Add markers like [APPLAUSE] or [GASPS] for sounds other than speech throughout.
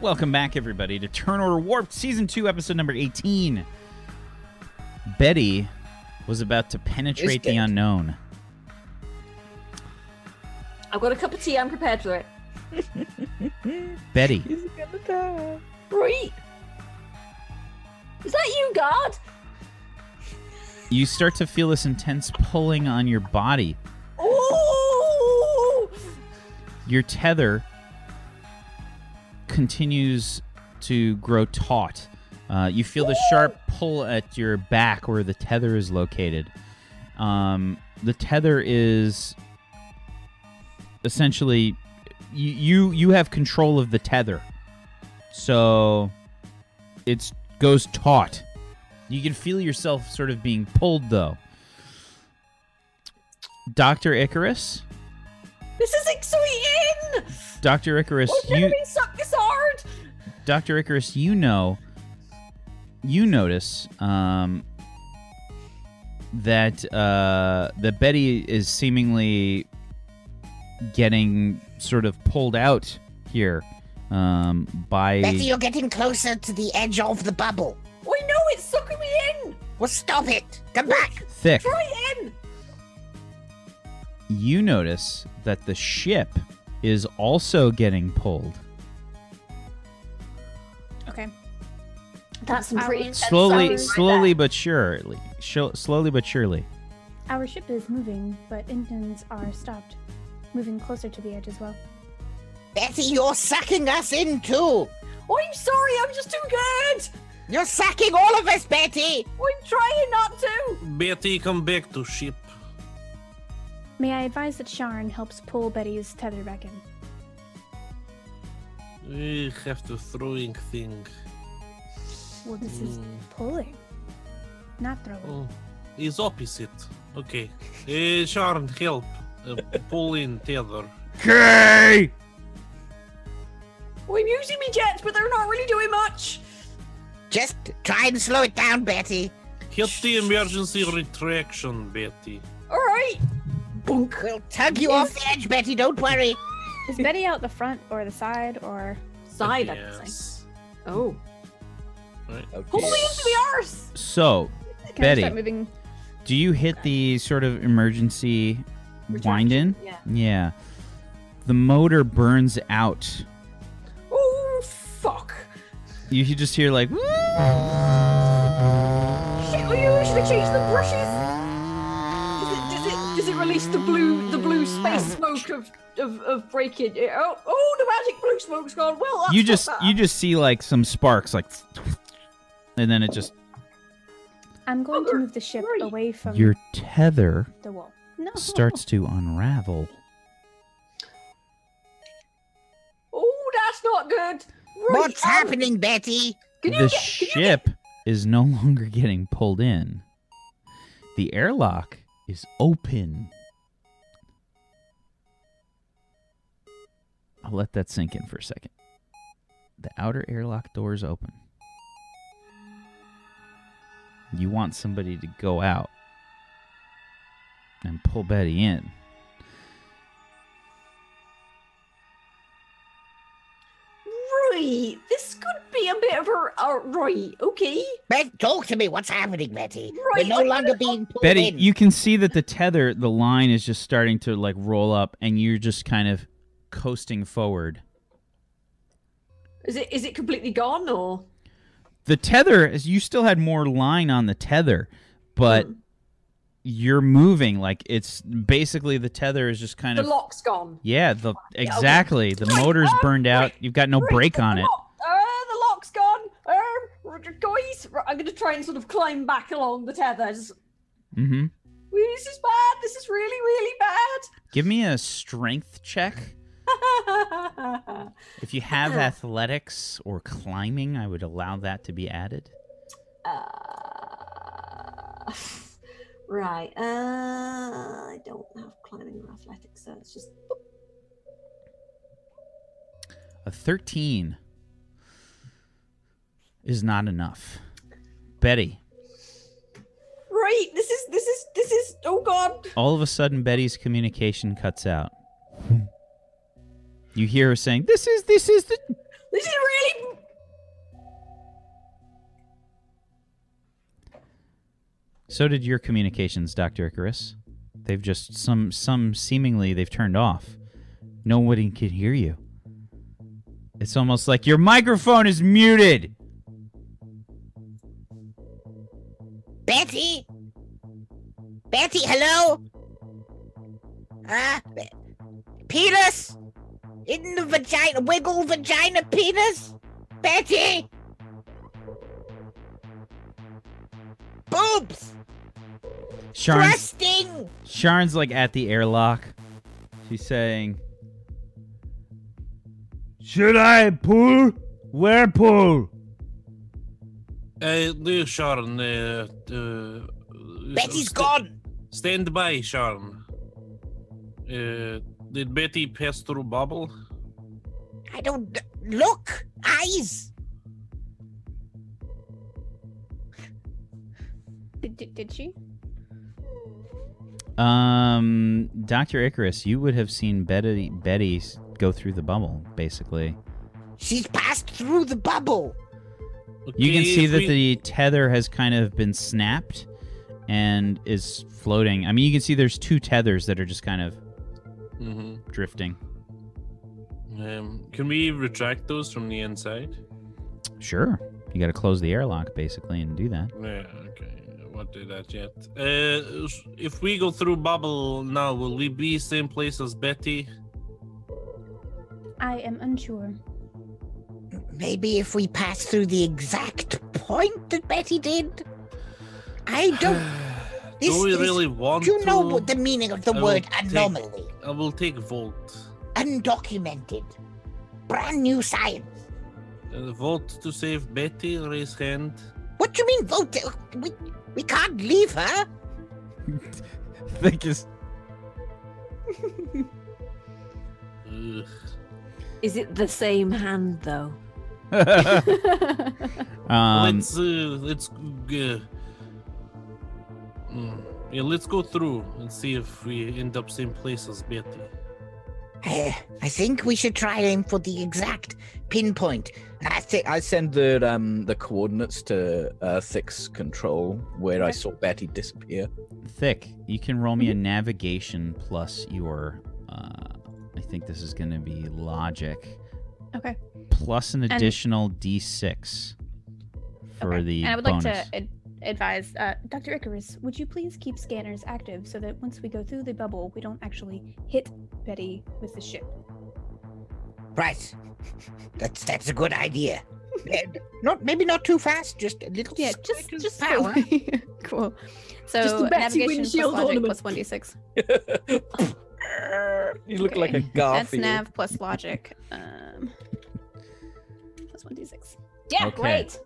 Welcome back, everybody, to Turn Order Warped, Season 2, Episode number 18. Betty was about to penetrate the unknown. I've got a cup of tea. I'm prepared for it. [LAUGHS] Betty, He's gonna die. Right. Is that you, God? you start to feel this intense pulling on your body. Ooh! Your tether continues to grow taut. Uh, you feel the sharp pull at your back where the tether is located. Um, the tether is essentially you, you you have control of the tether, so it goes taut. You can feel yourself sort of being pulled though. Doctor Icarus, This is exciting! Doctor Icarus, I've never you been sucked this hard! Dr. Icarus, you know, you notice um, that uh, that Betty is seemingly getting sort of pulled out here um, by. Betty, you're getting closer to the edge of the bubble. I know it's sucking me in! Well, stop it. Come back. Thick. Try in! You notice that the ship is also getting pulled Okay. That's some I pretty will- intense slowly, sounding right slowly there. but surely. Sho- slowly but surely. Our ship is moving, but engines are stopped. Moving closer to the edge as well. Betty, you're sucking us in too. I'm sorry, I'm just too good! You're sucking all of us, Betty. I'm trying not to! Betty, come back to ship. May I advise that Sharn helps pull Betty's tether back in? We have to throwing thing. Well, this is Mm. pulling, not throwing. Oh, is opposite. Okay. Uh, Sharon, help. Uh, pull in tether. Okay. We're using me jets, but they're not really doing much! Just try and slow it down, Betty. Hit the emergency retraction, Betty. Alright! Bunk! We'll tug you off the edge, Betty. Don't worry. Is Betty out the front or the side or? Side, I yes. Oh. Right. Pull me into the arse! So, Can Betty. I start moving? do you hit the sort of emergency wind in? Yeah. Yeah. The motor burns out. Oh, fuck! You should just hear like. Shit, oh, you should have changed the brushes! Does it, does it, does it release the blue, the blue space smoke of, of, of breaking? Oh, oh, the magic blue smoke's gone. Well, that's you just bad. you just see like some sparks like, and then it just I'm going to move the ship Right. away from your tether the wall. No. starts to unravel. Oh, that's not good. Right, What's um, happening, Betty? Can you The get, can you ship is no longer getting pulled in. The airlock is open. I'll let that sink in for a second. The outer airlock door is open. You want somebody to go out and pull Betty in. Right, this could be a bit of a uh, right. Okay, Bet, talk to me. What's happening, Betty? Right, We're no I'm longer gonna- being pulled Betty, in. you can see that the tether, the line is just starting to like roll up, and you're just kind of coasting forward. is it is it completely gone or? The tether, is you still had more line on the tether, but Hmm. You're moving like it's basically the tether is just kind of. The lock's gone. yeah, the okay. exactly the motor's um, burned out. You've got no brake on it. Uh, the lock's gone. Uh, guys, I'm gonna try and sort of climb back along the tether. Just, Mm-hmm. this is bad. This is really, really bad. Give me a strength check. [LAUGHS] If you have athletics or climbing, I would allow that to be added. Uh, right. Uh, I don't have climbing or athletics, so it's just. A 13 is not enough. Betty, Right. This is. This is. This is. Oh God. all of a sudden Betty's communication cuts out. [LAUGHS] You hear her saying, "This is this is the This is really. So did your communications, Doctor Icarus. They've just some some seemingly they've turned off. Nobody can hear you. It's almost like your microphone is muted. Betty? Betty, hello? Ah, Be- penis? In the vagina, wiggle vagina penis? Betty? Boobs! Sharn's, Thrusting! Sharn's like at the airlock. She's saying, "Should I pull? Where pull?" Uh, no, Sharon. Uh, uh, Betty's st- gone! Stand by, Sharon. Uh, did Betty pass through bubble? I don't. Look! Eyes! Did, did, did she? Um, Doctor Icarus, you would have seen Betty Betty go through the bubble, basically. She's passed through the bubble! You can see that we- the tether has kind of been snapped and is floating. I mean, you can see there's two tethers that are just kind of Mhm. drifting. Um, can we retract those from the inside? Sure. You got to close the airlock basically and do that. Yeah, okay. I won't do that yet. Uh, if we go through bubble now, will we be same place as Betty? I am unsure. Maybe if we pass through the exact point that Betty did? I [SIGHS] don't. This do we is- really want Do you know what the meaning of the I will word take- anomaly? I will take vote. Undocumented. Brand new science. Uh, vote to save Betty. Raise hand. What do you mean vote? We, we can't leave her. [LAUGHS] think is [LAUGHS] Is it the same hand though? [LAUGHS] um, let's uh, let's uh, mm, yeah, let's go through and see if we end up same place as Betty. Eh, I think we should try aim for the exact pinpoint. I think I send the um the coordinates to uh Thick's control where I saw Betty disappear. Thick, you can roll me a navigation plus your. Uh, I think this is going to be logic Okay. plus an And- additional d6 for okay. the and I would bonus. like to ad- advise uh, Dr. Icarus, would you please keep scanners active so that once we go through the bubble, we don't actually hit Betty with the ship? Right. That's that's a good idea. Not maybe not too fast, just a little. Yeah, just just power. [LAUGHS] cool. So Just the Betsy navigation plus logic ornament. plus one d six. [LAUGHS] you look like a Okay. That's nav plus logic. Um, plus one d six. Yeah, Okay. great.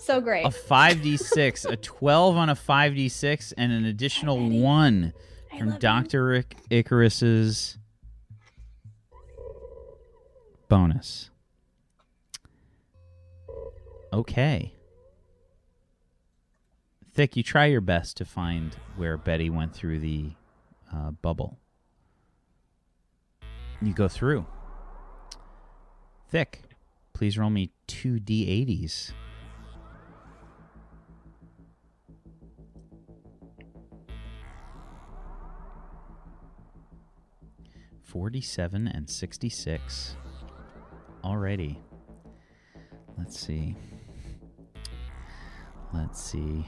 So great. a 5d6, a 12 on a 5d6, and an additional one from. Dr. Ic- Icarus's bonus. Okay. Thick, you try your best to find where Betty went through the uh, bubble. You go through. Thick, please roll me two d80s. Forty-seven and sixty-six. Alrighty. Let's see. Let's see.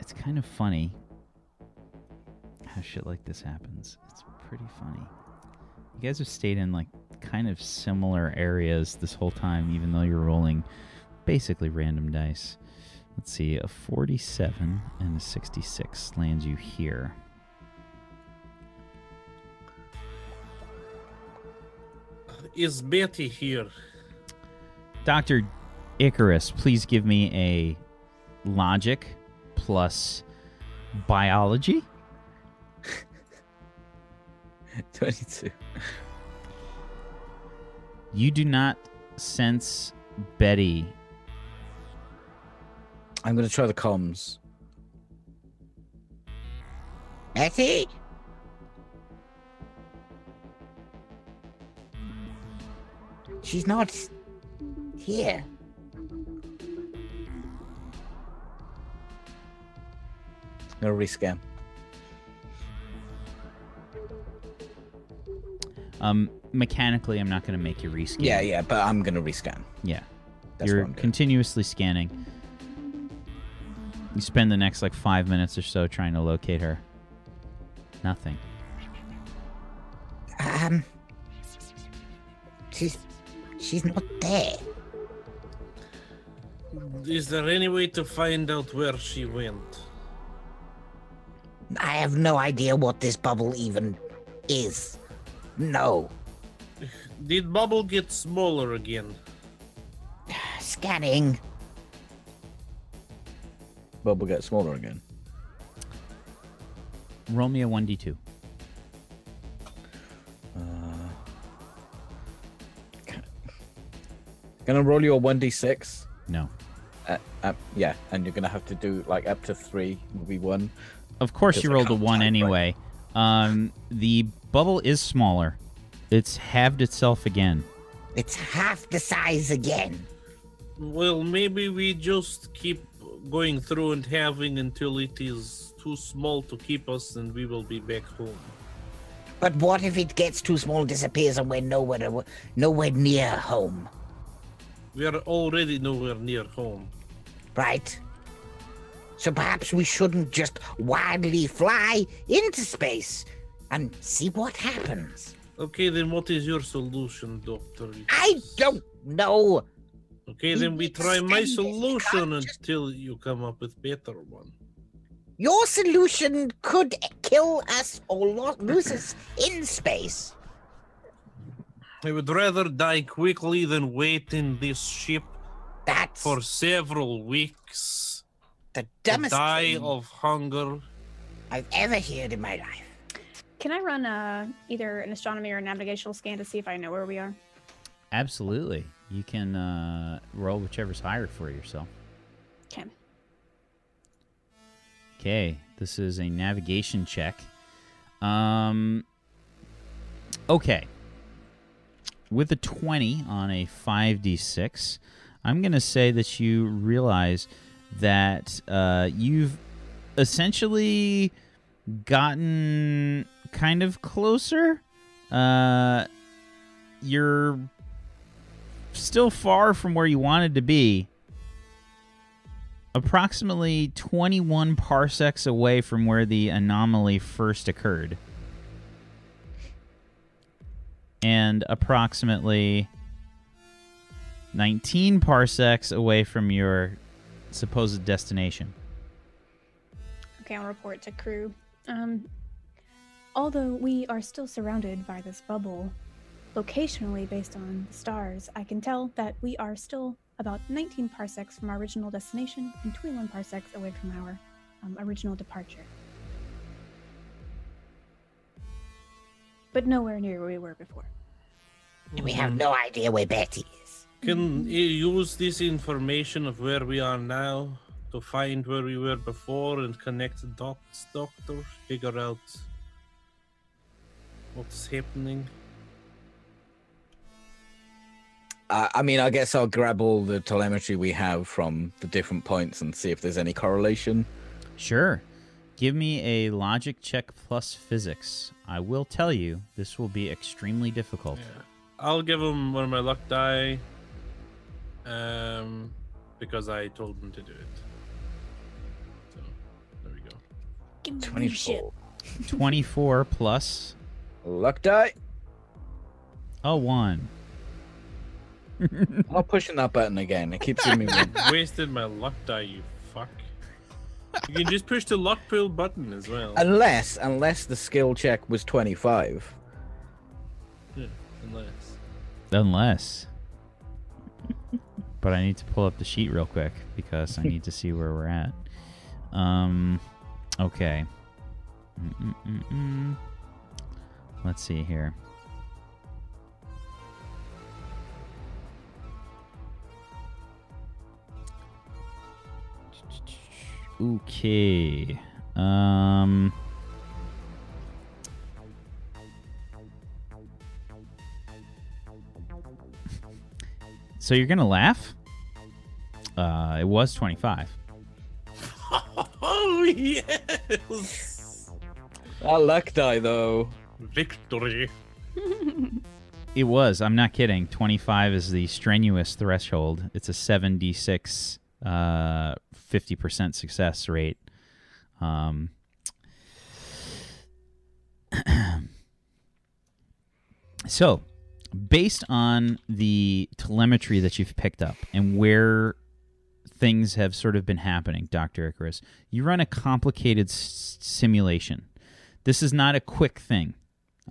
it's kind of funny how shit like this happens. It's pretty funny. You guys have stayed in like kind of similar areas this whole time, even though you're rolling basically random dice. Let's see, a 47 and a 66 lands you here. Is Betty here? Dr. Icarus, please give me a logic plus biology. [LAUGHS] Twenty-two. You do not sense Betty. I'm gonna try the comms. Betty? She's not here. No rescan. Um, mechanically, I'm not going to make you rescan. Yeah, yeah, but I'm gonna rescan. Yeah. That's You're what I'm doing. continuously scanning. You spend the next like five minutes or so trying to locate her. Nothing. Um. She's. She's not there. Is there any way to find out where she went? I have no idea what this bubble even is. No. Did Bubble get smaller again? [SIGHS] Scanning. Bubble got smaller again. Roll me a 1d2. Uh, can- gonna roll you a one d six. No. Uh, uh, yeah, and you're gonna have to do like up to three will be one. Of course, you I rolled a one type, right? anyway. Um, the bubble is smaller. It's halved itself again. It's half the size again. Well, maybe we just keep going through and having until it is too small to keep us, and we will be back home. But what if it gets too small, disappears, and we're nowhere, nowhere near home? We are already nowhere near home. right? So perhaps we shouldn't just wildly fly into space and see what happens. Okay, then what is your solution, Doctor? I don't know. Okay, then we try my study this. We solution until you come up with better one. Your solution could kill us or lose us in space. I would rather die quickly than wait in this ship That's for several weeks. the dumbest die thing of hunger. I've ever heard in my life. Can I run uh, either an astronomy or a navigational scan to see if I know where we are? Absolutely. You can uh, roll whichever's higher for yourself. Okay. Okay, this is a navigation check. Um, okay. With a 20 on a 5d6, I'm going to say that you realize that uh, you've essentially gotten kind of closer. Uh, you're still far from where you wanted to be, approximately 21 parsecs away from where the anomaly first occurred. And approximately 19 parsecs away from your supposed destination. Okay, I'll report to crew. Um, although we are still surrounded by this bubble, locationally based on the stars, I can tell that we are still about 19 parsecs from our original destination and 21 parsecs away from our um, original departure. But nowhere near where we were before. And we have no idea where Betty is. Can you use this information of where we are now to find where we were before and connect the dots, Doctor? Figure out what's happening. Uh, I mean, I guess I'll grab all the telemetry we have from the different points and see if there's any correlation. Sure. Give me a logic check plus physics. I will tell you, this will be extremely difficult. Yeah. I'll give him one of my luck die. Um, because I told him to do it. So there we go. Give me 24. 24 plus Luck die. a 1. I'm not pushing that button again. It keeps giving me. [LAUGHS] Wasted my luck die, you fuck. You can just push the luck pool button as well. Unless, unless the skill check was 25. Yeah, unless. Unless. but I need to pull up the sheet real quick because I need to see where we're at. Um, okay. Mm-mm-mm-mm. Let's see here. Okay. Um. [LAUGHS] so you're gonna laugh? Uh, it was 25. [LAUGHS] Oh yes! I luck die though. Victory. [LAUGHS] It was. I'm not kidding. 25 is the strenuous threshold. It's a 76, uh, 50% success rate. Um, [CLEARS THROAT] so, based on the telemetry that you've picked up and where things have sort of been happening, Dr. Icarus, you run a complicated s- simulation. This is not a quick thing.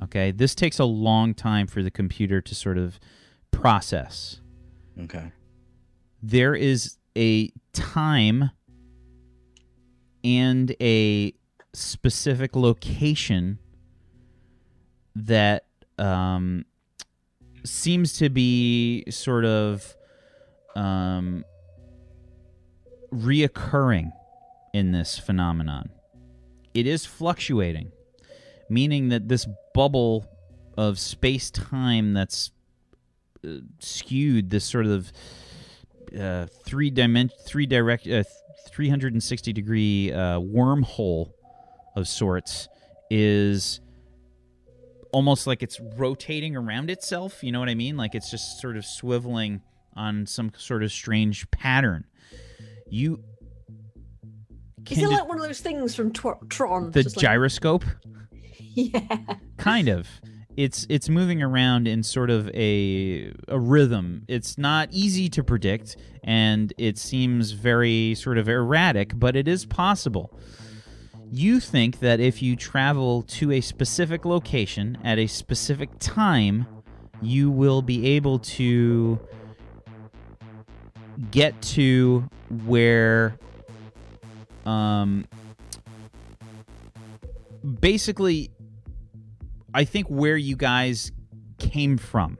Okay, this takes a long time for the computer to sort of process. Okay. There is a time and a specific location that um, seems to be sort of um, reoccurring in this phenomenon. It is fluctuating, meaning that this bubble of space time that's uh, skewed, this sort of uh, three dimension, three direct, uh, 360 degree uh, wormhole of sorts is almost like it's rotating around itself. You know what I mean? Like it's just sort of swiveling on some sort of strange pattern. You Is it like one of those things from Tw- Tron? the like- gyroscope? [LAUGHS] yeah. kind of. It's it's moving around in sort of a a rhythm. It's not easy to predict and it seems very sort of erratic but it is possible. You think that if you travel to a specific location at a specific time you will be able to get to where um basically I think where you guys came from.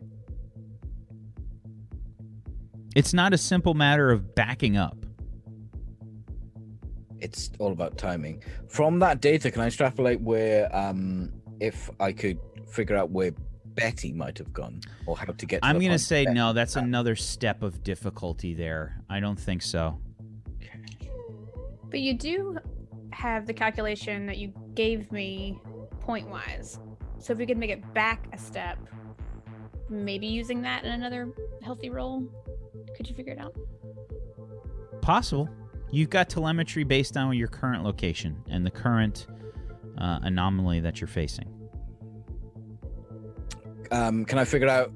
It's not a simple matter of backing up. It's all about timing. From that data, can I extrapolate where, um, if I could figure out where Betty might have gone or how to get? To I'm going to say Betty- no, that's another step of difficulty there. I don't think so. But you do have the calculation that you gave me point wise. So if we could make it back a step, maybe using that in another healthy roll, could you figure it out? Possible. You've got telemetry based on your current location and the current uh, anomaly that you're facing. Um, can I figure out?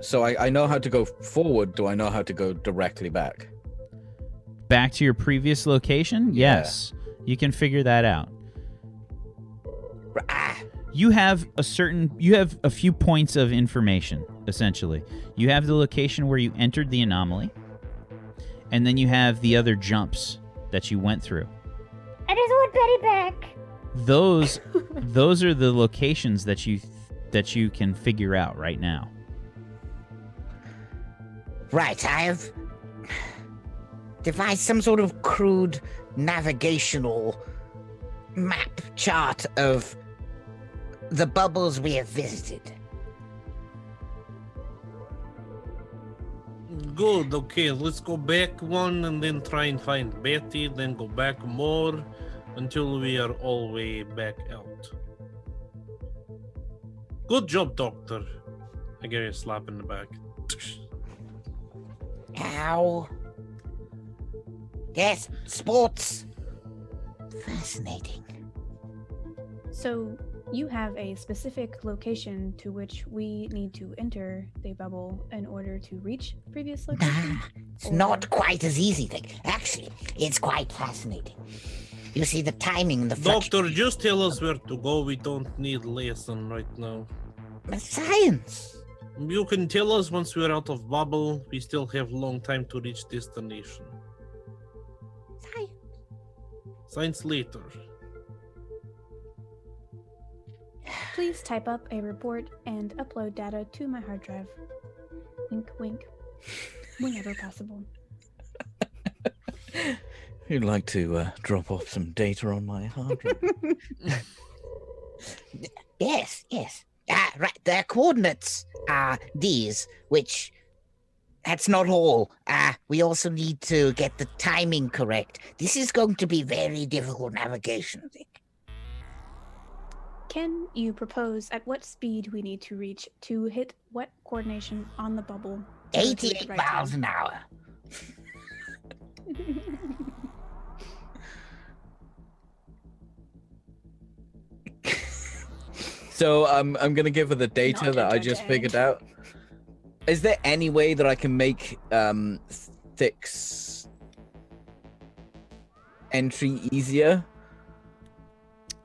So I, I know how to go forward. Do I know how to go directly back? Back to your previous location? Yeah. Yes. You can figure that out. Ah, you have a certain you have a few points of information essentially. You have the location where you entered the anomaly and then you have the other jumps that you went through. I just want Betty back. those [LAUGHS] those are the locations that you that you can figure out right now. Right, I've devised some sort of crude navigational map chart of the bubbles we have visited. Good, okay, let's go back one and then try and find Betty, then go back more until we are all way back out. Good job, Doctor. I give you a slap in the back. Ow. Yes, sports. Fascinating. So you have a specific location to which we need to enter the bubble in order to reach previous [LAUGHS] location. Nah, it's not quite as easy thing. Actually, it's quite fascinating. You see the timing and the fluctu- Doctor, just tell us where to go. We don't need lesson right now. science. You can tell us once we're out of bubble. We still have long time to reach destination. Science. Science later. Please type up a report and upload data to my hard drive. Wink, wink. Whenever possible. [LAUGHS] You'd like to uh, drop off some data on my hard drive? [LAUGHS] Yes, yes. Ah, right. Their coordinates are these, which that's not all. Ah, we also need to get the timing correct. This is going to be very difficult navigation. I think. Can you propose at what speed we need to reach to hit what coordination on the bubble? in order 88 it right miles time? an hour. So um, I'm gonna give her the data Not that I just figured out. Is there any way that I can make um, Thick's entry easier?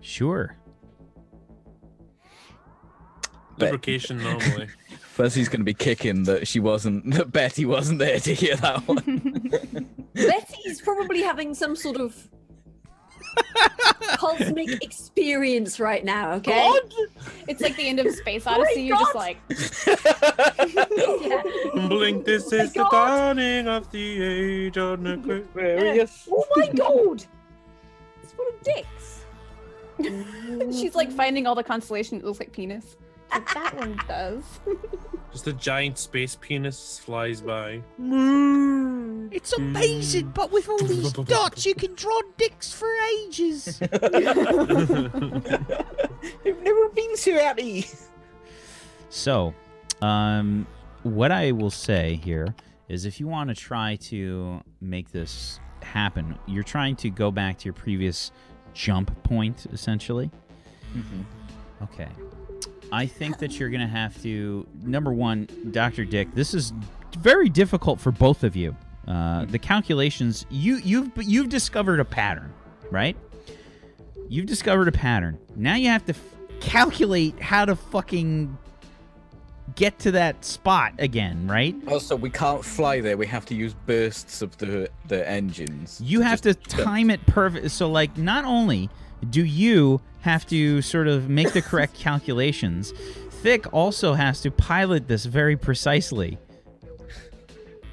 Sure. But- Lubrication normally. [LAUGHS] Fuzzy's gonna be kicking that she wasn't that Betty wasn't there to hear that [LAUGHS] one. Betty's probably having some sort of cosmic [LAUGHS] experience right now, okay? It's like the end of Space oh Odyssey. You're just like, Yeah. Blink, this Oh my is the God. dawning of the age of Aquarius. Oh my god! It's full of dicks. she's like finding all the constellations. It looks like penis. Like, that one does. [LAUGHS] Just a giant space penis flies by. It's amazing, but with all these [LAUGHS] dots, you can draw dicks for ages. [LAUGHS] I've never been so happy. So, um, what I will say here is if you want to try to make this happen, you're trying to go back to your previous jump point, essentially. Okay. I think that you're going to have to, number one, Dr. Dick, this is very difficult for both of you. Uh, the calculations, you, you've, you've discovered a pattern, right? You've discovered a pattern. Now you have to f- calculate how to fucking get to that spot again, right? Also, we can't fly there. We have to use bursts of the the engines. You have to time it perfect. So, like, not only do you have to sort of make the correct [LAUGHS] calculations, Thick also has to pilot this very precisely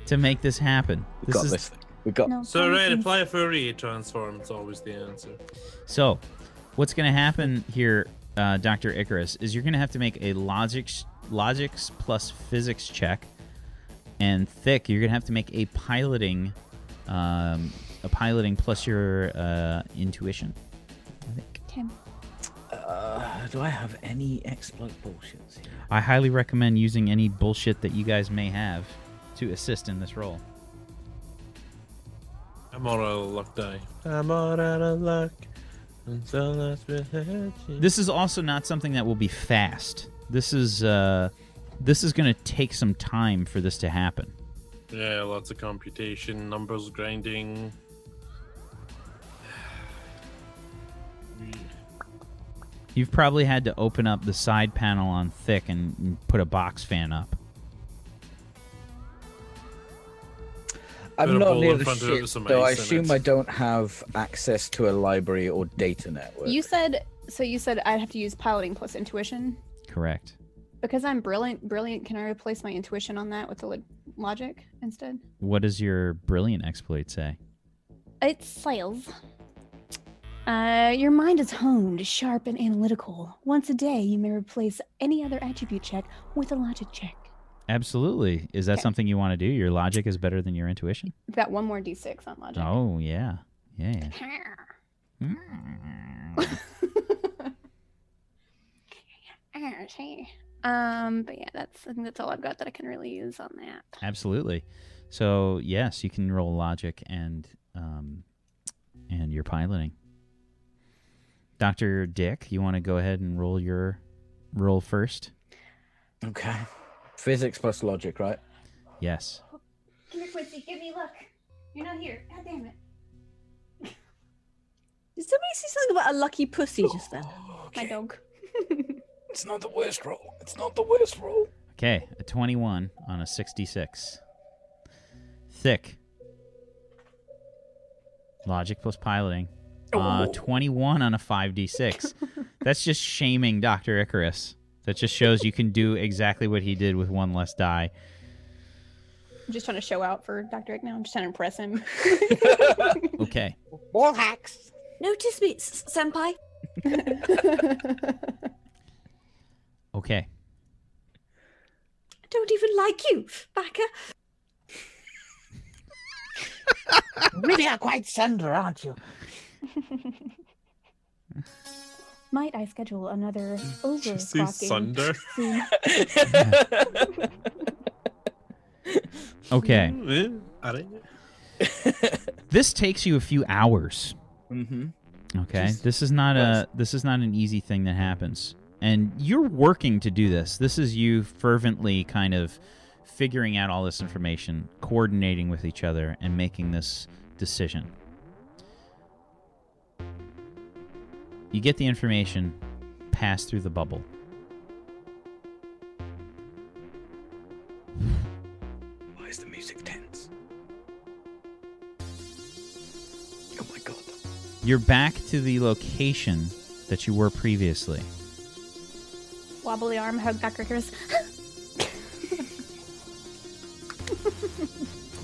to make this happen. We This got is this. Thing. We got. No, So, right, promises. apply a Fourier transform. It's always the answer. So, what's going to happen here, uh, Dr. Icarus, is you're going to have to make a logics, logics plus physics check, and thick, you're going to have to make a piloting, um, a piloting plus your uh, intuition. I think. Tim. Uh, do I have any exploit bullshits here? I highly recommend using any bullshit that you guys may have to assist in this role. I'm on a luck die. I'm all out of luck. Until This is also not something that will be fast. This is uh, this is going to take some time for this to happen. Yeah, lots of computation, numbers grinding. [SIGHS] You've probably had to open up the side panel on thick and, and put a box fan up. I'm not near the front of it ship, with some so I assume it. I don't have access to a library or data network. You said so. You said I'd have to use piloting plus intuition. Correct. Because I'm brilliant, brilliant. Can I replace my intuition on that with the logic instead? What does your brilliant exploit say? It says, uh, your mind is honed, sharp, and analytical. Once a day, you may replace any other attribute check with a logic check. Absolutely. Is that Okay. something you want to do? Your logic is better than your intuition? I've got one more d6 on logic. Oh, yeah. Yeah. yeah. [LAUGHS] um, but yeah, that's I think that's all I've got that I can really use on that. Absolutely. So, yes, you can roll logic and um, and your piloting. Dr. Dick, you want to go ahead and roll your roll first? Okay. Physics plus logic, right? Yes. Come here, Quincy. Give me luck. You're not here. God damn it. Did somebody say something about a lucky pussy oh, just then? My dog. [LAUGHS] [LAUGHS] It's not the worst roll. It's not the worst roll. Okay, a 21 on a 66. Thick. Logic plus piloting. Uh, 21 on a 5d6. [LAUGHS] That's just shaming Dr. Icarus. That just shows you can do exactly what he did with one less die. I'm just trying to show out for Dr. Ick now. I'm just trying to impress him. [LAUGHS] [LAUGHS] Okay. Wall hacks. Notice me, S- Senpai. Okay. I don't even like you, Baka. really are quite tsundere, aren't you? [LAUGHS] Might I schedule another Did you overclocking Sunder? soon? [LAUGHS] Okay. [LAUGHS] This takes you a few hours. mm-hmm. Okay. Jeez. This is not a this is not an easy thing that happens. And you're working to do this. This is you fervently kind of figuring out all this information, coordinating with each other and making this decision. You get the information, pass through the bubble. Why is the music tense? Oh my god. You're back to the location that you were previously. Wobbly arm hug back Icarus. [LAUGHS]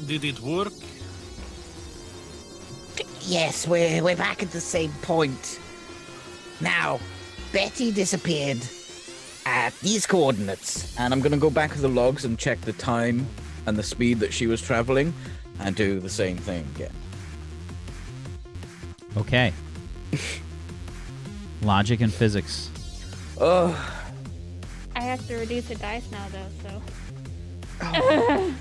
Did it work? Yes, we're we're back at the same point. Now, Betty disappeared at these coordinates. And I'm gonna go back to the logs and check the time and the speed that she was traveling, and do the same thing again. Okay. Logic and physics. Oh, I have to reduce the dice now, though, so. [LAUGHS]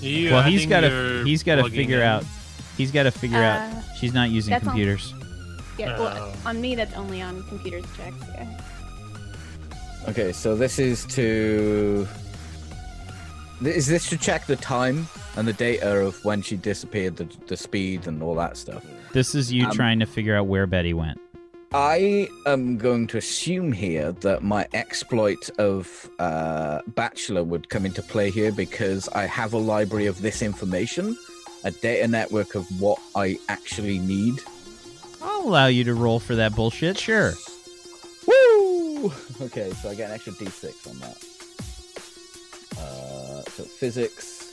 Are you well, he's adding got to he's got to figure in? out he's got to figure Uh, out she's not using that's on- computers. Yeah, well, Oh. on me, that's only on computers checks. Yeah. okay. So this is to. Is this to check the time and the data of when she disappeared, the, the speed and all that stuff? This is you Um, trying to figure out where Betty went. I am going to assume here that my exploit of uh, Bachelor would come into play here because I have a library of this information, a data network of what I actually need. I'll allow you to roll for that bullshit. Sure. Woo! [LAUGHS] Okay, so I get an extra d6 on that. Uh, so physics.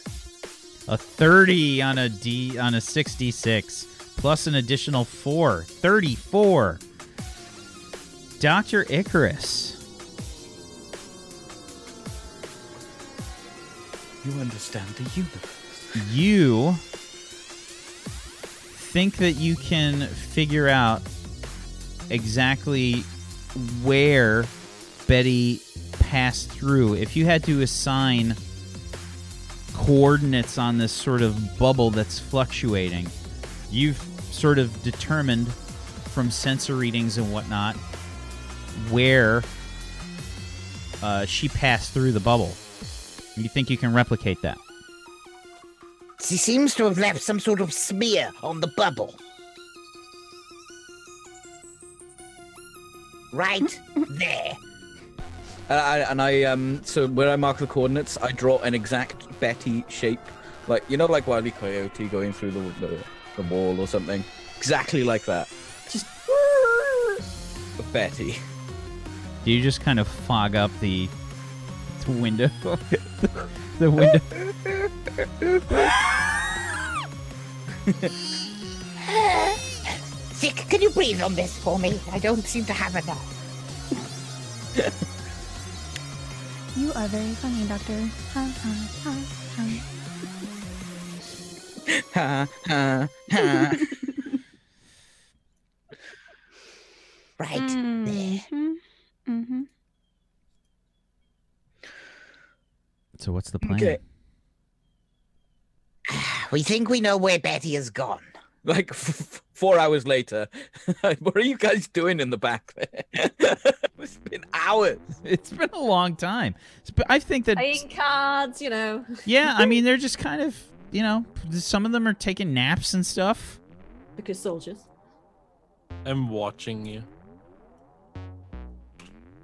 A 30 on a D on a 66 plus an additional 4. 34. Dr. Icarus. You understand the universe. you think that you can figure out exactly where Betty passed through. If you had to assign coordinates on this sort of bubble that's fluctuating, you've sort of determined from sensor readings and whatnot where uh, she passed through the bubble. You think you can replicate that? She seems to have left some sort of smear on the bubble. Right there. And I, and I um so where I mark the coordinates, I draw an exact Betty shape, like you know, like Wile E. Coyote going through the, the the wall or something, exactly like that. Just [LAUGHS] Betty. Do you just kind of fog up the, [LAUGHS] the window? the [LAUGHS] window. Vic, can you breathe on this for me? I don't seem to have enough. You are very funny, Doctor. Ha ha ha ha. Ha ha ha. Right Mm. there. Mm-hmm. Mm-hmm. So what's the plan? Okay. We think we know where Betty has gone. Like f- four hours later, [LAUGHS] what are you guys doing in the back there? [LAUGHS] it's been hours. It's been a long time. I think that playing cards, you know. yeah, I mean [LAUGHS] they're just kind of you know some of them are taking naps and stuff. Because soldiers. I'm watching you.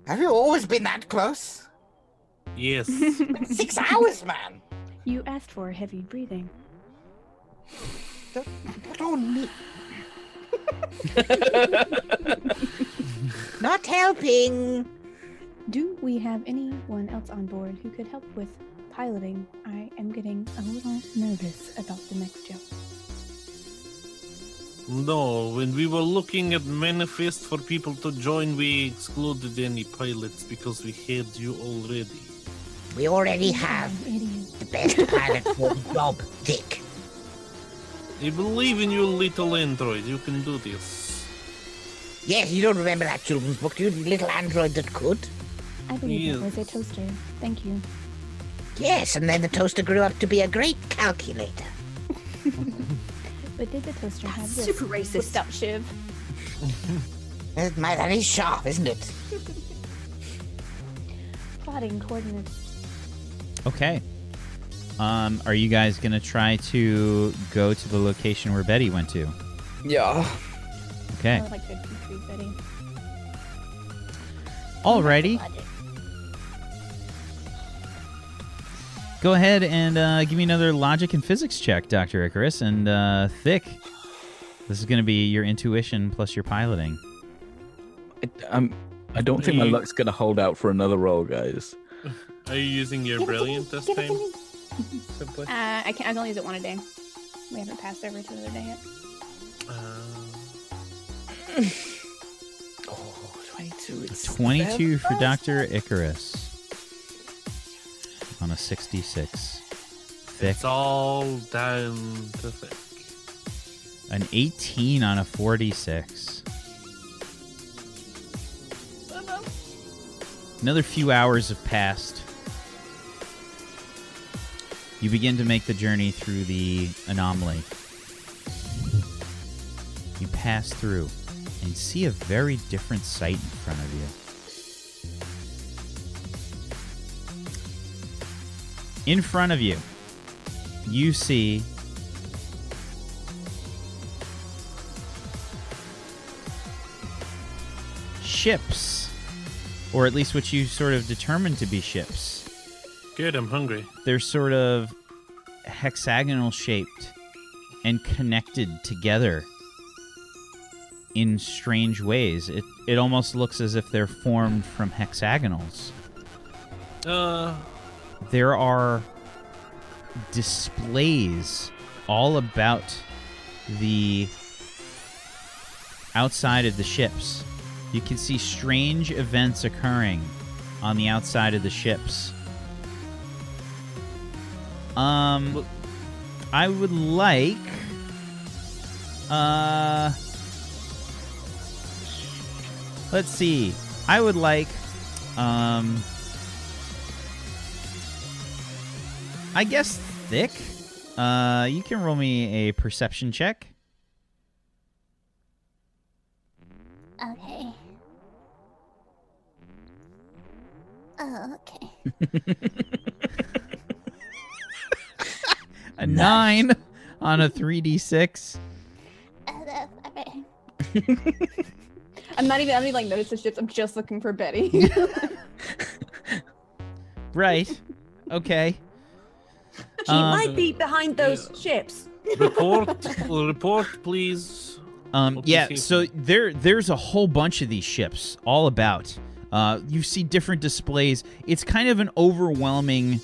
Have you always been that close? Yes. Six hours, man. You asked for heavy breathing. Don't, don't me. Not helping. do we have anyone else on board who could help with piloting? I am getting a little nervous about the next jump. No, when we were looking at Manifest for people to join, we excluded any pilots because we had you already. We already have I'm an idiot. the best pilot for the job, Dick. I believe in you, little android. You can do this. Yes, you don't remember that children's book, do you? Little android that could? I believe it was a toaster. Thank you. Yes, and then the toaster grew up to be a great calculator. [LAUGHS] But did the toaster have this super racist. whipped out shiv? My, that is sharp, isn't it? [LAUGHS] Plotting coordinates. Okay. Um, are you guys gonna try to go to the location where Betty went to? Yeah. Okay. I would like to retrieve Betty. Alrighty. Go ahead and uh, give me another logic and physics check, Dr. Icarus. And uh, Thick, this is going to be your intuition plus your piloting. I, I'm, I don't think my Hey. luck's gonna hold out for another roll, guys. Are you using your Give it to brilliant this give it to time? me. Simply. Uh, I can I can only use it one a day. We haven't passed over to another day yet. Uh, [LAUGHS] Oh, 22. It's 22 for. Dr. Icarus on a 66. Thick. it's all down to thick. An 18 on a 46. Another few hours have passed. You begin to make the journey through the anomaly. You pass through and see a very different sight in front of you. In front of you, you see ships, or at least what you sort of determined to be ships. Good, I'm hungry. They're sort of hexagonal shaped and connected together in strange ways. It it almost looks as if they're formed from hexagonals. Uh, There are displays all about the outside of the ships. You can see strange events occurring on the outside of the ships. Um, I would like. Uh, let's see. I would like. Um, I guess thick. Uh, you can roll me a perception check. Okay. Oh, okay. [LAUGHS] A nine on a three d six. Oh, that's okay. I'm not even. I don't even like notice the ships. I'm just looking for Betty. [LAUGHS] Right. Okay. She Um, might be behind those ships. [LAUGHS] report, report, please. Um, What yeah, so there there's a whole bunch of these ships all about. Uh, you see different displays. It's kind of an overwhelming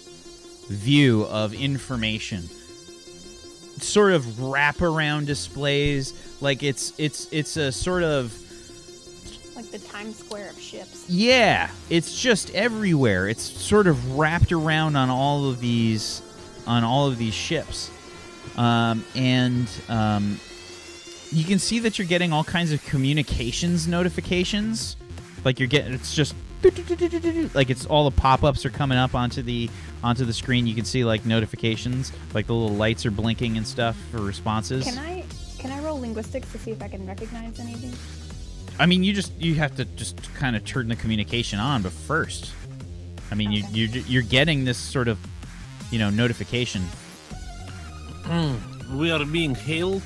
view of information. Sort of wraparound displays, like it's it's it's a sort of like the Times Square of ships. yeah, it's just everywhere. It's sort of wrapped around on all of these on all of these ships. Um, and um, you can see that you're getting all kinds of communications notifications. Like you're getting it's just like it's all the pop-ups are coming up onto the onto the screen. You can see like notifications, like the little lights are blinking and stuff for responses. Can I can I roll linguistics to see if I can recognize anything? I mean, you just you have to just kind of turn the communication on, but first, I mean, Okay. you you're you're getting this sort of, you know, notification. We are being hailed.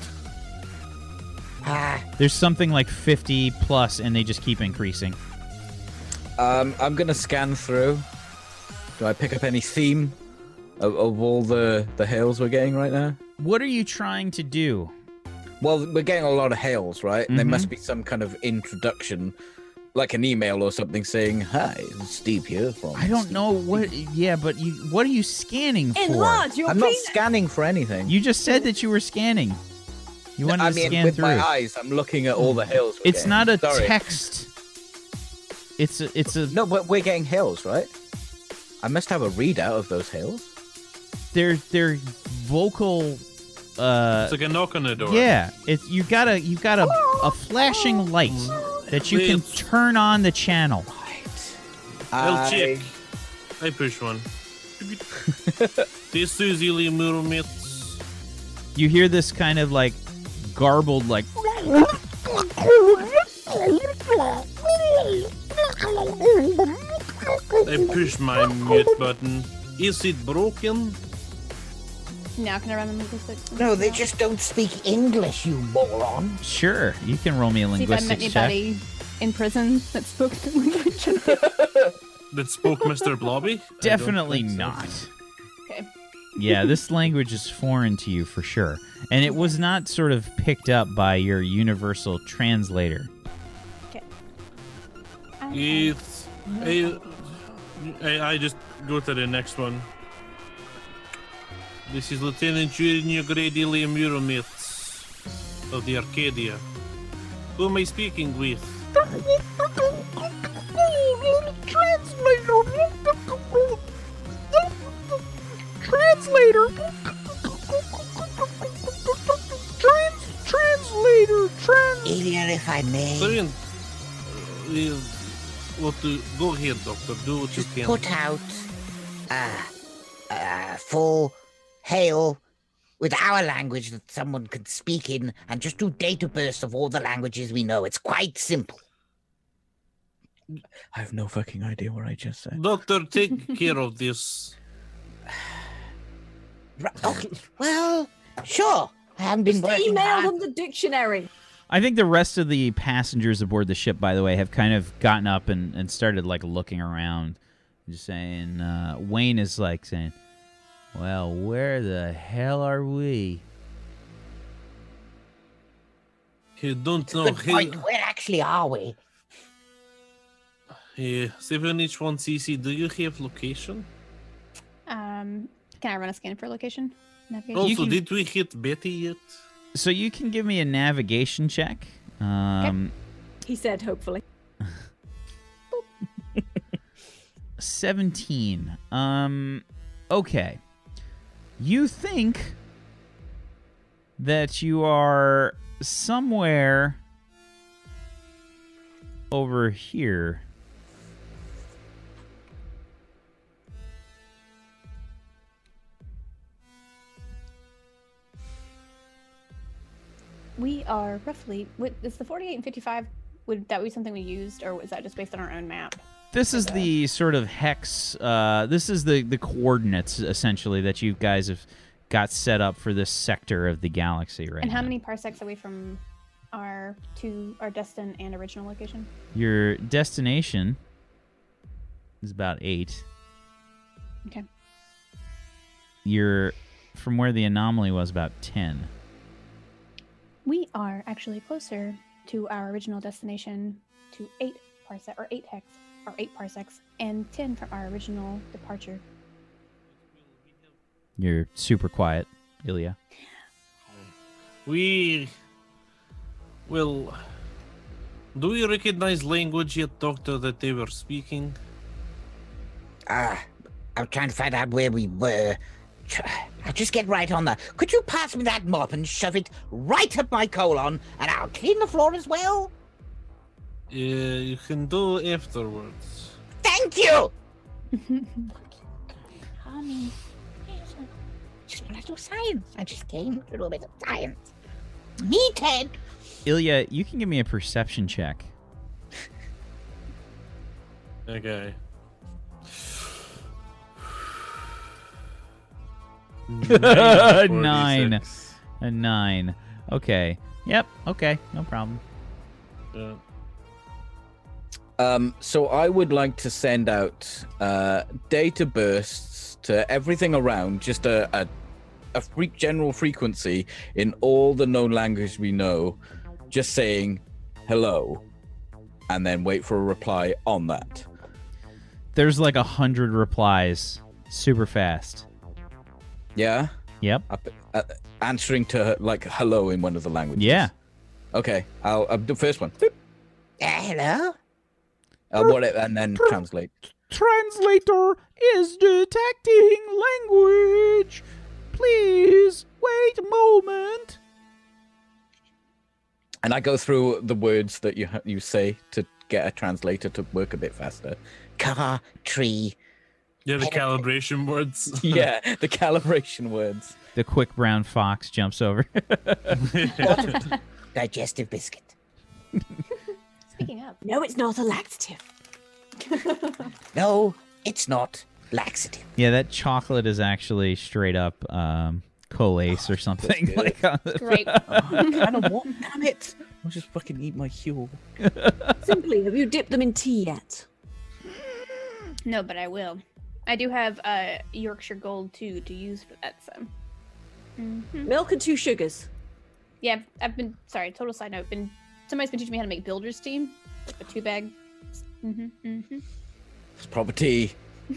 Ah, There's something like 50 plus, and they just keep increasing. Um, I'm gonna scan through. Do I pick up any theme of, of all the the hails we're getting right now? What are you trying to do? Well, we're getting a lot of hails, right? There Mhm. must be some kind of introduction like an email or something saying, "Hi, it's Steve here from." I don't Steve know Steve." what. Yeah, but you. What are you scanning for? Enlarge your I'm not penis. scanning for anything. You just said that you were scanning. You wanted I to mean, scan with through. my eyes, I'm looking at all the hails. we're it's getting. not a Sorry. text. It's a. It's a. No, but we're getting hills, right? I must have a readout of those hills. They're they're vocal. Uh. It's like a knock on the door. Yeah. It's you got a you got a a flashing light that you can Wait. turn on the channel. I'll I- check. I push one. this is Ilya Muromets. You hear this kind of like garbled like. [LAUGHS] I push my mute button. Is it broken? Now can I run the linguistics? No, they just don't speak English, you moron. Sure, you can roll me a See if I met linguistics check. anybody in prison that spoke the language. [LAUGHS] That spoke Mr. Blobby? I don't Definitely think so. not. okay. Yeah, this language is foreign to you for sure. And it was not sort of picked up by your universal translator. I- It's. I, I, I just go to the next one. This is Lieutenant Junior Grade Ilya Muromets of the Arcadia. Who am I speaking with? Translator. Trans translator. Trans. Ilya, if I may, Brilliant. What do, go ahead, Doctor. Do what you can. put out uh, uh, full hail with our language that someone can speak in and just do data bursts of all the languages we know. It's quite simple. I have no fucking idea what I just said. Doctor, take care of this. Right, okay, well, sure. I haven't been Just working email hard. them the dictionary. I think the rest of the passengers aboard the ship, by the way, have kind of gotten up and, and started like looking around, just saying. Uh, Wayne is like saying, "Well, where the hell are we?" You don't know. Good point. Where actually are we? Yeah, 7H1 CC, do you have location? Um, can I run a scan for location? Navigation? Also, can- did we hit Betty yet? So you can give me a navigation check. Um, He said, hopefully. 17. Um okay. You think that you are somewhere over here. We are roughly. Is the 48 and 55? Would that be something we used, or was that just based on our own map? This is the sort of hex uh this is the the coordinates essentially that you guys have got set up for this sector of the galaxy right and how now. many parsecs away from our two, our destined and original location? Your destination is about 8. Okay. Your from where the anomaly was about 10. We are actually closer to our original destination to eight parsec or eight hex or eight parsecs and ten from our original departure. You're super quiet, Ilya. We. Well. Do we recognize language yet, Doctor, that they were speaking? Ah, I'm trying to find out where we were. Tr- I'll just get right on that. Could you pass me that mop and shove it right up my colon, and I'll clean the floor as well? Uh, you can do afterwards. Thank you. [LAUGHS] Honey. Just want to do science. I just came to do a bit of science. Me, Ted. Ilya, you can give me a perception check. Okay. Nine. 46. A nine. Okay. Yep. Okay. No problem. Yeah. Um, so I would like to send out uh, data bursts to everything around, just a a, a fre- general frequency in all the known language we know, just saying hello, and then wait for a reply on that. There's like a hundred replies, super fast. Yeah, Yep. Up, uh, answering to like hello in one of the languages. Yeah. Okay, I'll, I'll do the first one. Uh, hello? Uh, what it, and then translate. Translator is detecting language. Please wait a moment. And I go through the words that you you say to get a translator to work a bit faster. Car, tree. Yeah, the calibration words. [LAUGHS] yeah, the calibration words. The quick brown fox jumps over. [LAUGHS] [LAUGHS] Digestive biscuit. Speaking of, No, it's not a laxative. No, it's not laxative. yeah, that chocolate is actually straight up um, Colace or something. good. like on the- great. kind of what? Damn it! I'll just fucking eat my huel. Simply, have you dipped them in tea yet? no, but I will. I do have uh, Yorkshire Gold too to use for that. So, Mhm. Milk and two sugars. yeah, I've, I've been sorry. Total side note. Been somebody's been teaching me how to make builder's steam, a two bag. Mm-hmm, mm-hmm. It's proper tea.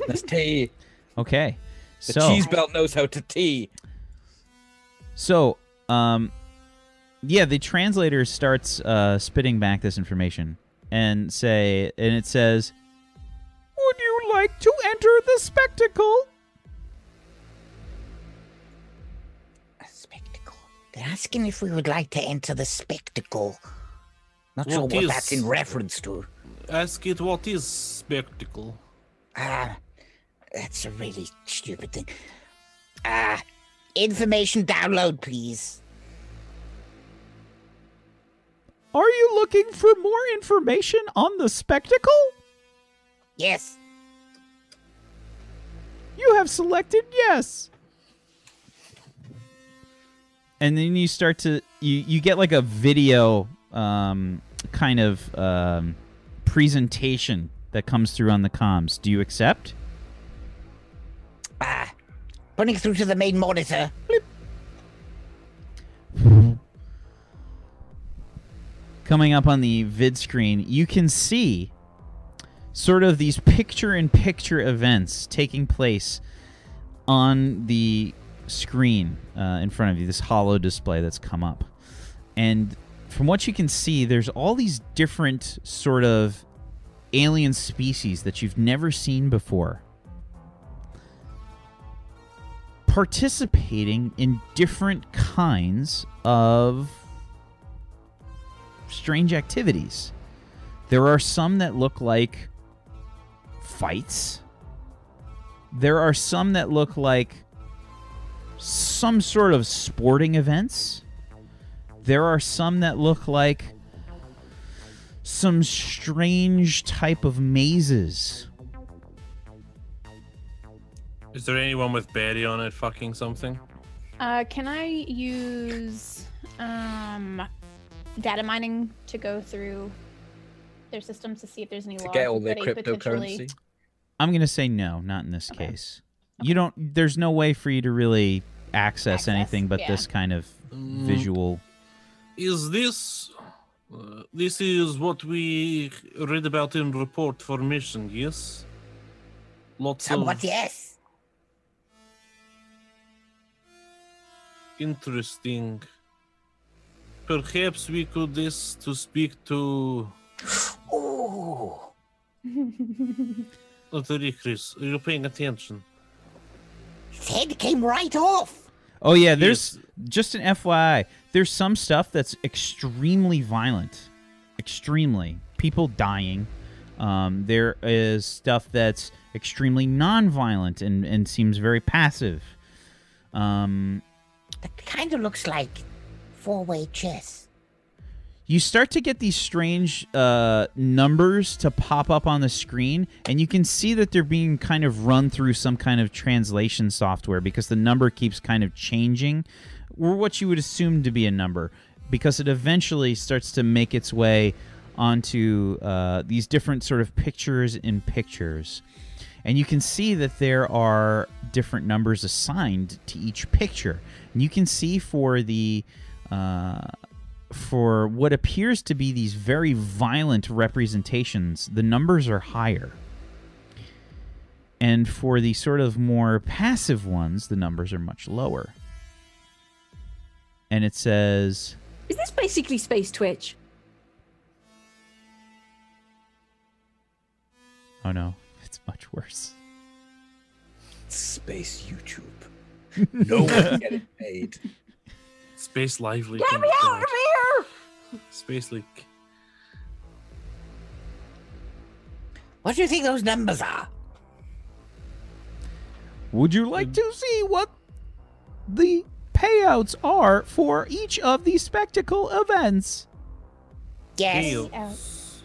That's [LAUGHS] tea. okay. The So cheese belt knows how to tea. So, um, yeah, the translator starts uh, spitting back this information and say, and it says, Would you like to enter the spectacle? A spectacle. They're asking if we would like to enter the spectacle. Not sure What what is- that's in reference to. Ask it what is spectacle. Ah, that's a really stupid thing. Ah, information download, please. Are you looking for more information on the spectacle? Yes. You have selected yes. and then you start to you you get like a video um, kind of um, presentation that comes through on the comms. Do you accept? Ah, putting through to the main monitor. coming up on the vid screen, you can see sort of these picture in picture events taking place on the screen uh, in front of you, this hollow display that's come up. And from what you can see, there's all these different sort of alien species that you've never seen before. Participating in different kinds of strange activities. There are some that look like fights. There are some that look like some sort of sporting events. There are some that look like some strange type of mazes. Is there anyone with Barry on it fucking something? Uh, can I use um, data mining to go through their systems to see if there's any To logs get all their potentially- cryptocurrency. I'm going to say no, not in this Okay. case. You don't there's no way for you to really access, Access, anything but yeah. this kind of Mm, visual Is this. Uh, this is what we read about in report for mission, yes? Lots Somewhat, of yes. interesting. Perhaps we could this to speak to [GASPS] [LAUGHS] Ooh. Dr. Chris. Are you paying attention? His head came right off. Oh yeah, there's Yes. just an FYI. There's some stuff that's extremely violent, extremely people dying. Um, there is stuff that's extremely non-violent and and seems very passive. Um, That kind of looks like four-way chess. You start to get these strange uh, numbers to pop up on the screen, and you can see that they're being kind of run through some kind of translation software because the number keeps kind of changing, or what you would assume to be a number, because it eventually starts to make its way onto uh, these different sort of pictures in pictures. And you can see that there are different numbers assigned to each picture. And you can see for the uh, for what appears to be these very violent representations, the numbers are higher. And for the sort of more passive ones, the numbers are much lower. And it says, Is this basically Space Twitch? oh no, [LAUGHS] it's much worse. Space YouTube. No one's getting paid. Space lively. Get me out of here! Space leak. What do you think those numbers are? Would you like to see what the payouts are for each of the spectacle events? Yes. Ew. Payouts.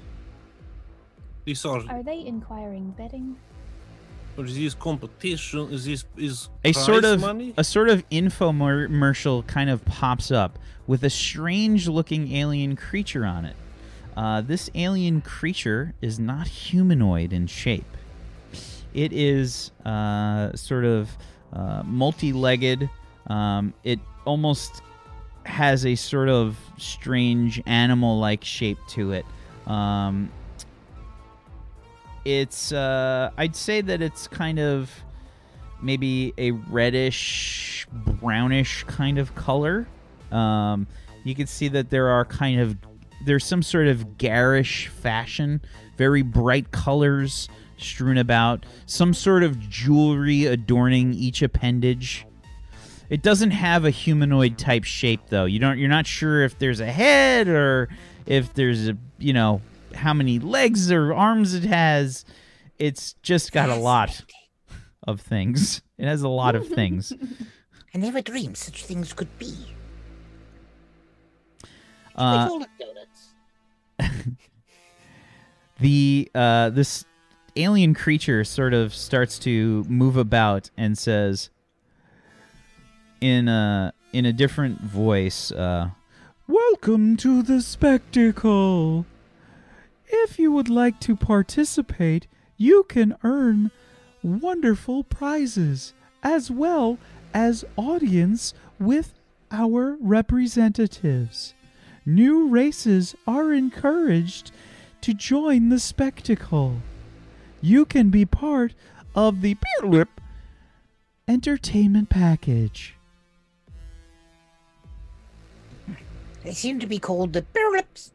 These are, Are they inquiring betting? Or this competition? Is this is a sort of money? a sort of infomercial kind of pops up with a strange looking alien creature on it. Uh, this alien creature is not humanoid in shape. It is uh, sort of uh, multi-legged. Um, it almost has a sort of strange animal-like shape to it. Um, it's uh, I'd say that it's kind of maybe a reddish brownish kind of color. Um, you can see that there are kind of there's some sort of garish fashion, very bright colors strewn about, some sort of jewelry adorning each appendage. It doesn't have a humanoid type shape though. You don't you're not sure if there's a head or if there's a, you know, how many legs or arms it has. It's just got a lot of things. It has a lot of things. [LAUGHS] I never dreamed such things could be. Uh, they call it donuts. [LAUGHS] the uh, this alien creature sort of starts to move about and says in a in a different voice uh, Welcome to the spectacle. If you would like to participate, you can earn wonderful prizes as well as audience with our representatives. New races are encouraged to join the spectacle. You can be part of the entertainment package. They seem to be called the Birlips.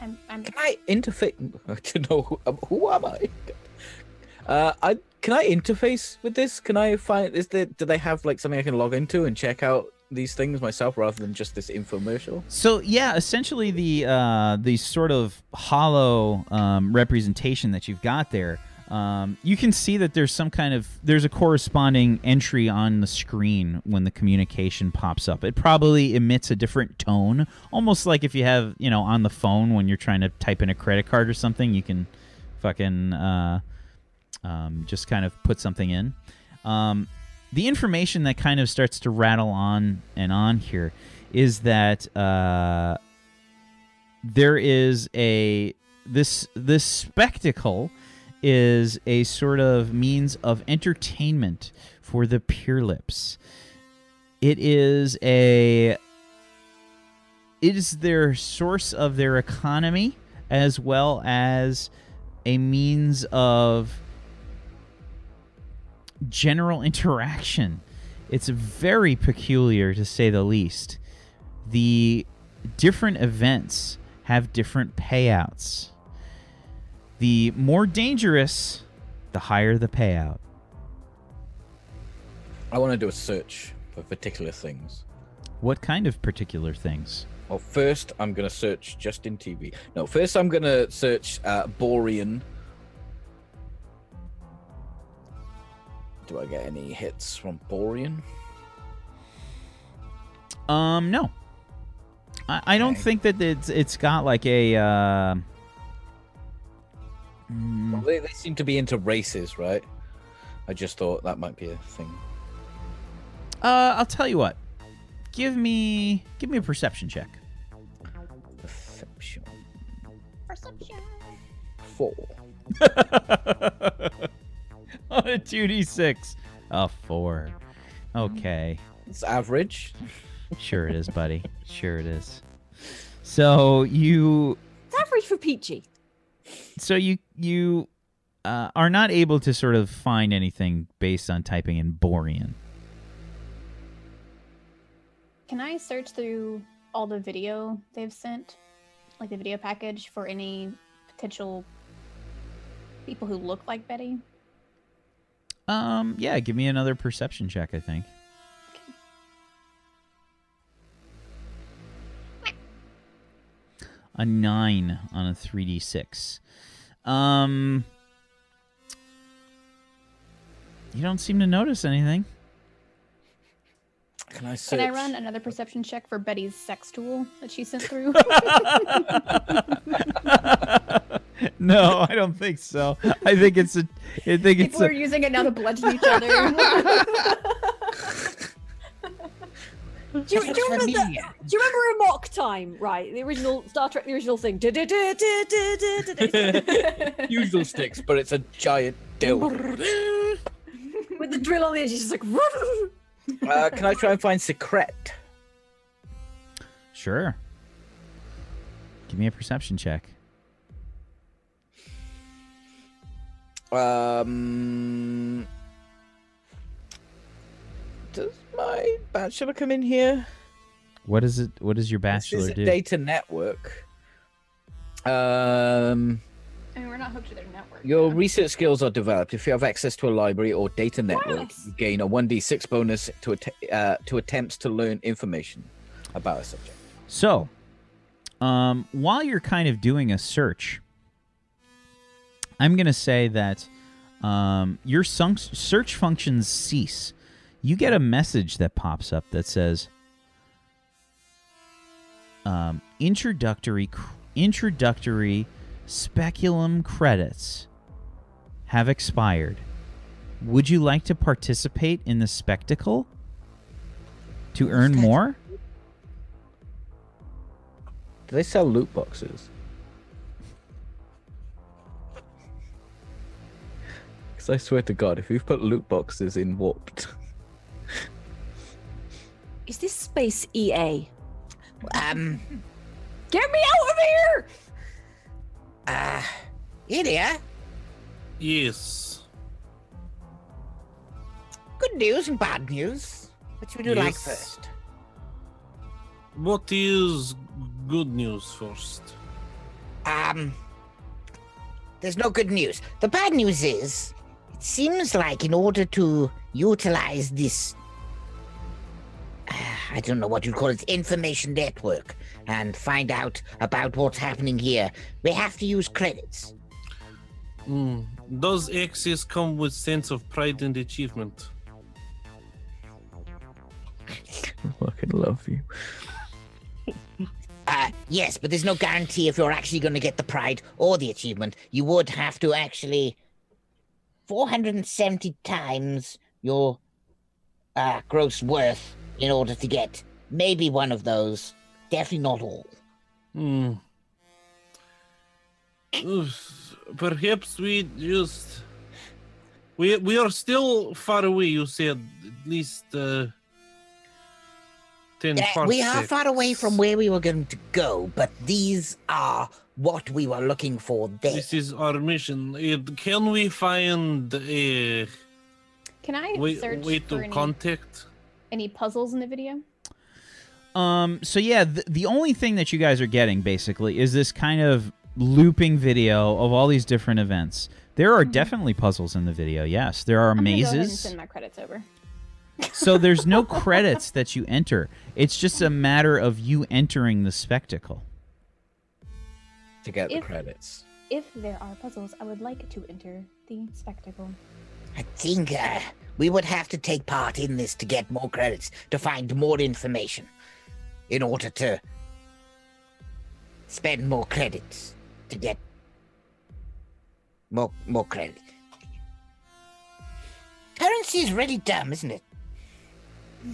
I'm, I'm Can I interface? [LAUGHS] I don't know who, um, who am I? Uh, I can I interface with this? Can I find? Is there? Do they have like something I can log into and check out these things myself rather than just this infomercial? So yeah, essentially the uh, the sort of hollow um, representation that you've got there. Um, you can see that there's some kind of there's a corresponding entry on the screen when the communication pops up. It probably emits a different tone, almost like if you have you know on the phone when you're trying to type in a credit card or something, you can fucking uh, um, just kind of put something in. Um, the information that kind of starts to rattle on and on here is that uh, there is a this this spectacle is a sort of means of entertainment for the Pure Lips. It is a it is their source of their economy as well as a means of general interaction. It's very peculiar to say the least. The different events have different payouts. The more dangerous, the higher the payout. I want to do a search for particular things. What kind of particular things? Well, first I'm gonna search Justin TV. No, first I'm gonna search uh, Borean. Do I get any hits from Borean? Um, no. I, I don't Okay. think that it's it's got like a. Uh, mm, Well, they, they seem to be into races, right? I just thought that might be a thing. uh, I'll tell you what. Give me give me a perception check. Perception Perception. four. [LAUGHS] On a two d six, a four. Okay. It's average. Sure it is, buddy. Sure it is. So you It's average for Peachy. So you you uh, are not able to sort of find anything based on typing in Borean. Can I search through all the video they've sent, like the video package, for any potential people who look like Betty? Um, yeah, give me another perception check. I think. A nine on a three d six. Um, you don't seem to notice anything. Can I? Can I run another perception check for Betty's sex tool that she sent through? [LAUGHS] no, I don't think so. I think it's a. I think it's People are a. using it now to bludgeon each other. [LAUGHS] [LAUGHS] Do you, do, you remember that, familiar. do you remember Amok Time? Right, the original Star Trek, the original thing. [LAUGHS] [LAUGHS] Usual sticks, but it's a giant dill. the drill on the edge, it's just like. [LAUGHS] Uh, can I try and find secret? Sure. Give me a perception check. Um, does my bachelor come in here? What is it? What does your This is bachelor do? data network. Um, I mean, we're not hooked to their network. your yeah. research skills are developed if you have access to a library or data network. Yes. You gain a one d six bonus to att- uh, to attempts to learn information about a subject. So, um, while you're kind of doing a search, I'm going to say that um, your sun- search functions cease. You get a message that pops up that says um, introductory introductory speculum credits have expired. Would you like to participate in the spectacle to earn more? Do they sell loot boxes? [LAUGHS] Because I swear to God, if you've put loot boxes in Warped, [LAUGHS] Is this Space EA? Um, Get me out of here! uh, Ilya, Yes. good news and bad news. What would you like first? What is good news first? Um, there's no good news. The bad news is, it seems like in order to utilize this, [SIGHS] I don't know what you'd call it, information network, and find out about what's happening here, we have to use credits. Hmm. Does access come with sense of pride and achievement? I [LAUGHS] fucking love you. Uh, yes, but there's no guarantee if you're actually going to get the pride or the achievement. You would have to actually 470 times your uh, gross worth in order to get maybe one of those. Definitely not all. Hmm. Perhaps we just we we are still far away. You said at least uh, ten. Uh, we are far away from where we were going to go, but these are what we were looking for there. This is our mission. Uh, can we find a Can I way, search way for to any, contact? Any puzzles in the video? Um. So yeah, the, the only thing that you guys are getting basically is this kind of looping video of all these different events. There are definitely puzzles in the video. Yes, there are I'm gonna go ahead and mazes. send my credits over. so there's no [LAUGHS] credits that you enter. It's just a matter of you entering the spectacle. To get the credits. If there are puzzles, I would like to enter the spectacle. I think uh, we would have to take part in this to get more credits, to find more information, in order to spend more credits to get more more credit. Currency is really dumb, isn't it? [LAUGHS]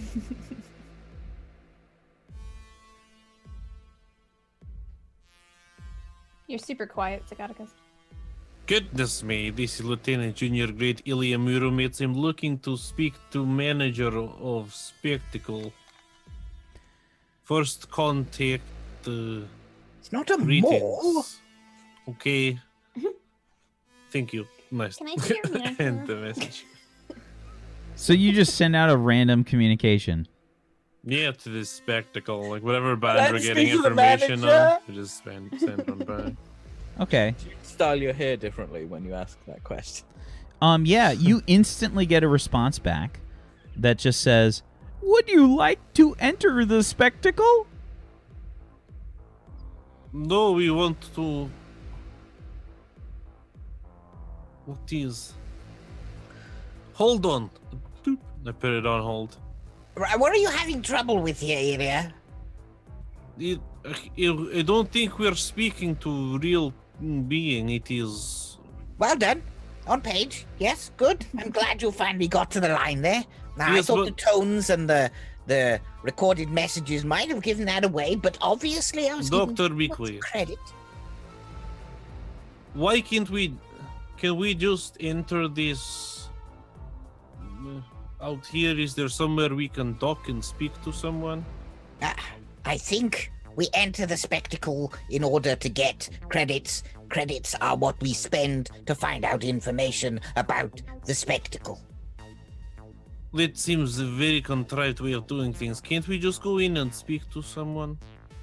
You're super quiet, Zacatecus. Goodness me, this is Lieutenant Junior Grade Ilya Muromets. I'm looking to speak to manager of Spectacle. First contact. Uh, It's not a mall. greetings. Okay. Thank you. Nice. Can I see your [LAUGHS] manager? End the message. So you just send out a random communication. Yeah, to this spectacle, like whatever band we're getting speak to the information on, we just send send them back. [LAUGHS] Okay. Style your hair differently when you ask that question. Um, yeah, you [LAUGHS] instantly get a response back that just says, "Would you like to enter the spectacle?" No, we want to. What is? Hold on. Doop. I put it on hold. Right, What are you having trouble with here, Ilya? It, I I don't think we're speaking to real being. It is. Well done. On page. Yes, good. I'm glad you finally got to the line there. Now, I thought but- the tones and the the recorded messages might have given that away, but obviously I was giving Doctor, be lots of quiet. credit. Why can't we? Can we just enter this? uh, Out here, is there somewhere we can talk and speak to someone? Uh, I think we enter the spectacle in order to get credits. Credits are what we spend to find out information about the spectacle. That seems a very contrived way of doing things. Can't we just go in and speak to someone?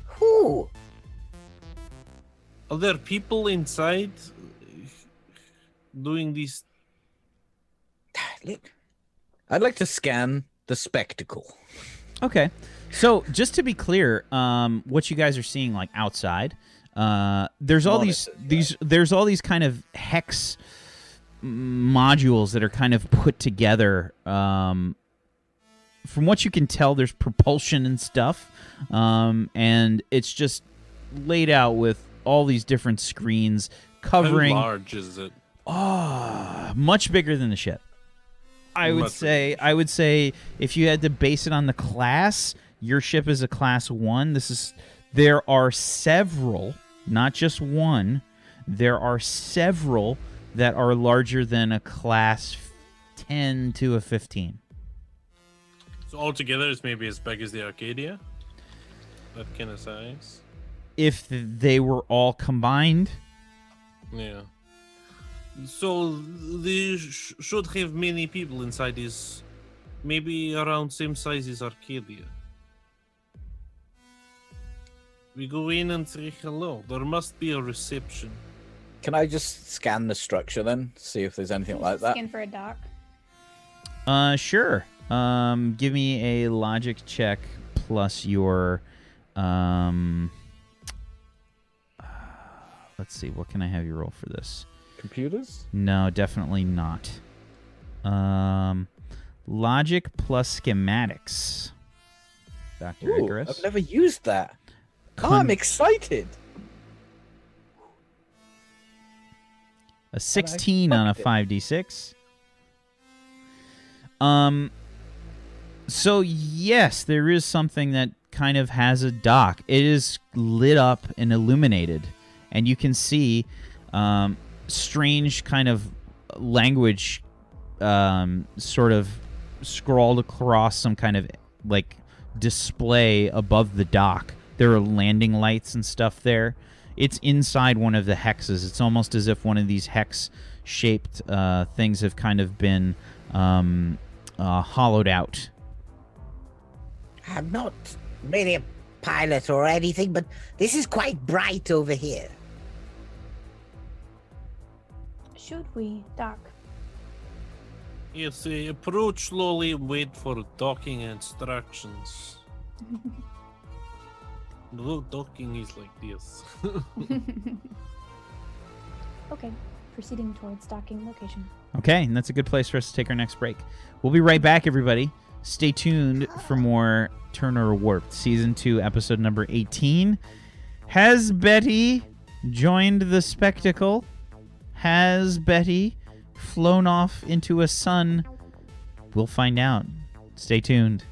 Who? Are there people inside doing these? Look, I'd like to scan the spectacle. Okay. So just to be clear, um, what you guys are seeing like outside, uh, there's all these these there's all these kind of hex modules that are kind of put together. Um, from what you can tell, there's propulsion and stuff, um, and it's just laid out with all these different screens covering How large is it? Ah, much bigger than the ship. I would Much say I would say if you had to base it on the class, your ship is a class 1. This is there are several, not just one. There are several that are larger than a class 10 to a 15. So altogether, it's maybe as big as the Arcadia. That kind of size. If they were all combined, Yeah. So they sh- should have many people inside this. Maybe around same size as Arcadia. We go in and say hello. There must be a reception. Can I just scan the structure then? See if there's anything like that? Skin for a dock. Uh, sure. Um, give me a logic check plus your, um, let's see, what can I have you roll for this? Computers? No, definitely not. Um, logic plus schematics. Doctor Ooh, Icarus. I've never used that. Oh, I'm excited. a 16 on a 5d6. Um so yes, there is something that kind of has a dock. It is lit up and illuminated and you can see um strange kind of language um sort of scrawled across some kind of like display above the dock. There are landing lights and stuff there. It's inside one of the hexes. It's almost as if one of these hex shaped uh, things have kind of been um, uh, hollowed out. I'm not really a pilot or anything, but this is quite bright over here. Should we dock? Yes, approach slowly, wait for docking instructions. [LAUGHS] No, docking is like this. [LAUGHS] okay, proceeding towards docking location. Okay, and that's a good place for us to take our next break. We'll be right back, everybody. Stay tuned for more Turner Warped, Season 2, Episode number 18. Has Betty joined the spectacle? Has Betty flown off into a sun? We'll find out. Stay tuned.